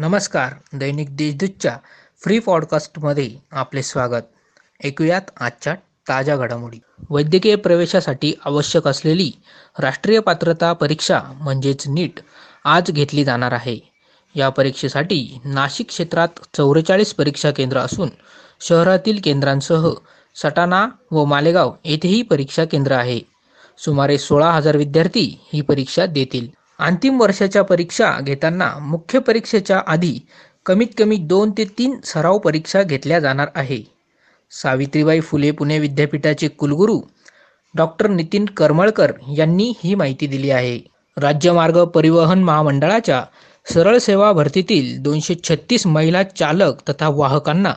नमस्कार दैनिक देशदूतच्या फ्री पॉडकास्टमध्ये आपले स्वागत. ऐकूयात आजच्या ताज्या घडामोडी. वैद्यकीय प्रवेशासाठी आवश्यक असलेली राष्ट्रीय पात्रता परीक्षा म्हणजेच नीट आज घेतली जाणार आहे. या परीक्षेसाठी नाशिक क्षेत्रात चौवेचाळीस परीक्षा केंद्र असून शहरातील केंद्रांसह सटाणा व मालेगाव येथेही परीक्षा केंद्र आहे. सुमारे सोळा हजार विद्यार्थी ही परीक्षा देतील. अंतिम वर्षाच्या परीक्षा घेताना मुख्य परीक्षेच्या आधी कमीत कमी दोन ते तीन सराव परीक्षा घेतल्या जाणार आहे. सावित्रीबाई फुले पुणे विद्यापीठाचे कुलगुरू डॉक्टर नितीन करमळकर यांनी ही माहिती दिली आहे. राज्यमार्ग परिवहन महामंडळाच्या सरळ सेवा भरतीतील दोनशे छत्तीस महिला चालक तथा वाहकांना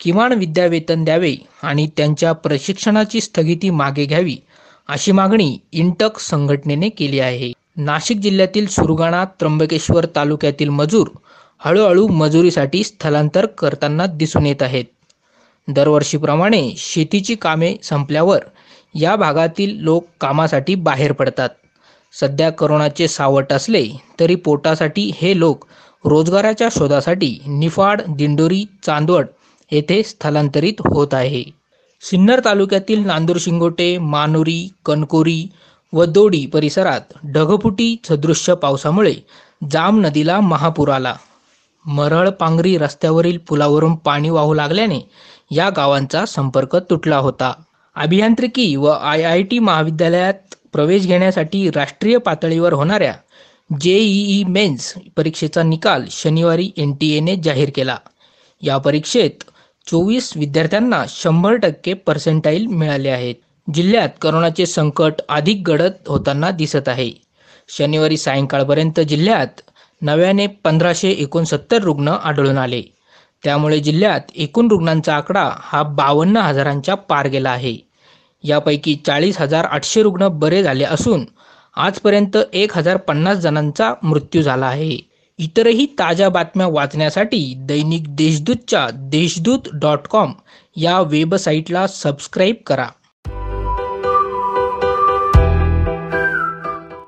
किमान विद्यावेतन द्यावे आणि त्यांच्या प्रशिक्षणाची स्थगिती मागे घ्यावी अशी मागणी इंटक संघटनेने केली आहे. नाशिक जिल्ह्यातील सुरगाणा त्र्यंबकेश्वर तालुक्यातील मजूर हळूहळू मजुरीसाठी स्थलांतर करताना दिसून येत आहेत. दरवर्षीप्रमाणे शेतीची कामे संपल्यावर या भागातील लोक कामासाठी बाहेर पडतात. सध्या करोनाचे सावट असले तरी पोटासाठी हे लोक रोजगाराच्या शोधासाठी निफाड दिंडोरी चांदवड येथे स्थलांतरित होत आहे. सिन्नर तालुक्यातील नांदूर शिंगोटे मानुरी कणकोरी व दोडी परिसरात ढगफुटी सदृश्य पावसामुळे जाम नदीला महापूर आला. मरळ पांगरी रस्त्यावरील पुलावरून पाणी वाहू लागल्याने या गावांचा संपर्क तुटला होता. अभियांत्रिकी व आय आय टी महाविद्यालयात प्रवेश घेण्यासाठी राष्ट्रीय पातळीवर होणाऱ्या जेईई मेन्स परीक्षेचा निकाल शनिवारी एन टी एने जाहीर केला. या परीक्षेत चोवीस विद्यार्थ्यांना शंभर टक्के पर्सेंटाईल मिळाले आहेत. जिल्ह्यात करोनाचे संकट अधिक गडद होताना दिसत आहे. शनिवारी सायंकाळपर्यंत जिल्ह्यात नव्याने पंधराशे एकोणसत्तर रुग्ण आढळून आले. त्यामुळे जिल्ह्यात एकूण रुग्णांचा आकडा हा बावन्न हजारांच्या पार गेला आहे. यापैकी चाळीस हजार आठशे रुग्ण बरे झाले असून आजपर्यंत एक हजार पन्नास जणांचा मृत्यू झाला आहे. इतरही ताज्या बातम्या वाचण्यासाठी दैनिक देशदूतच्या देशदूत डॉट कॉम या वेबसाईटला सबस्क्राईब करा.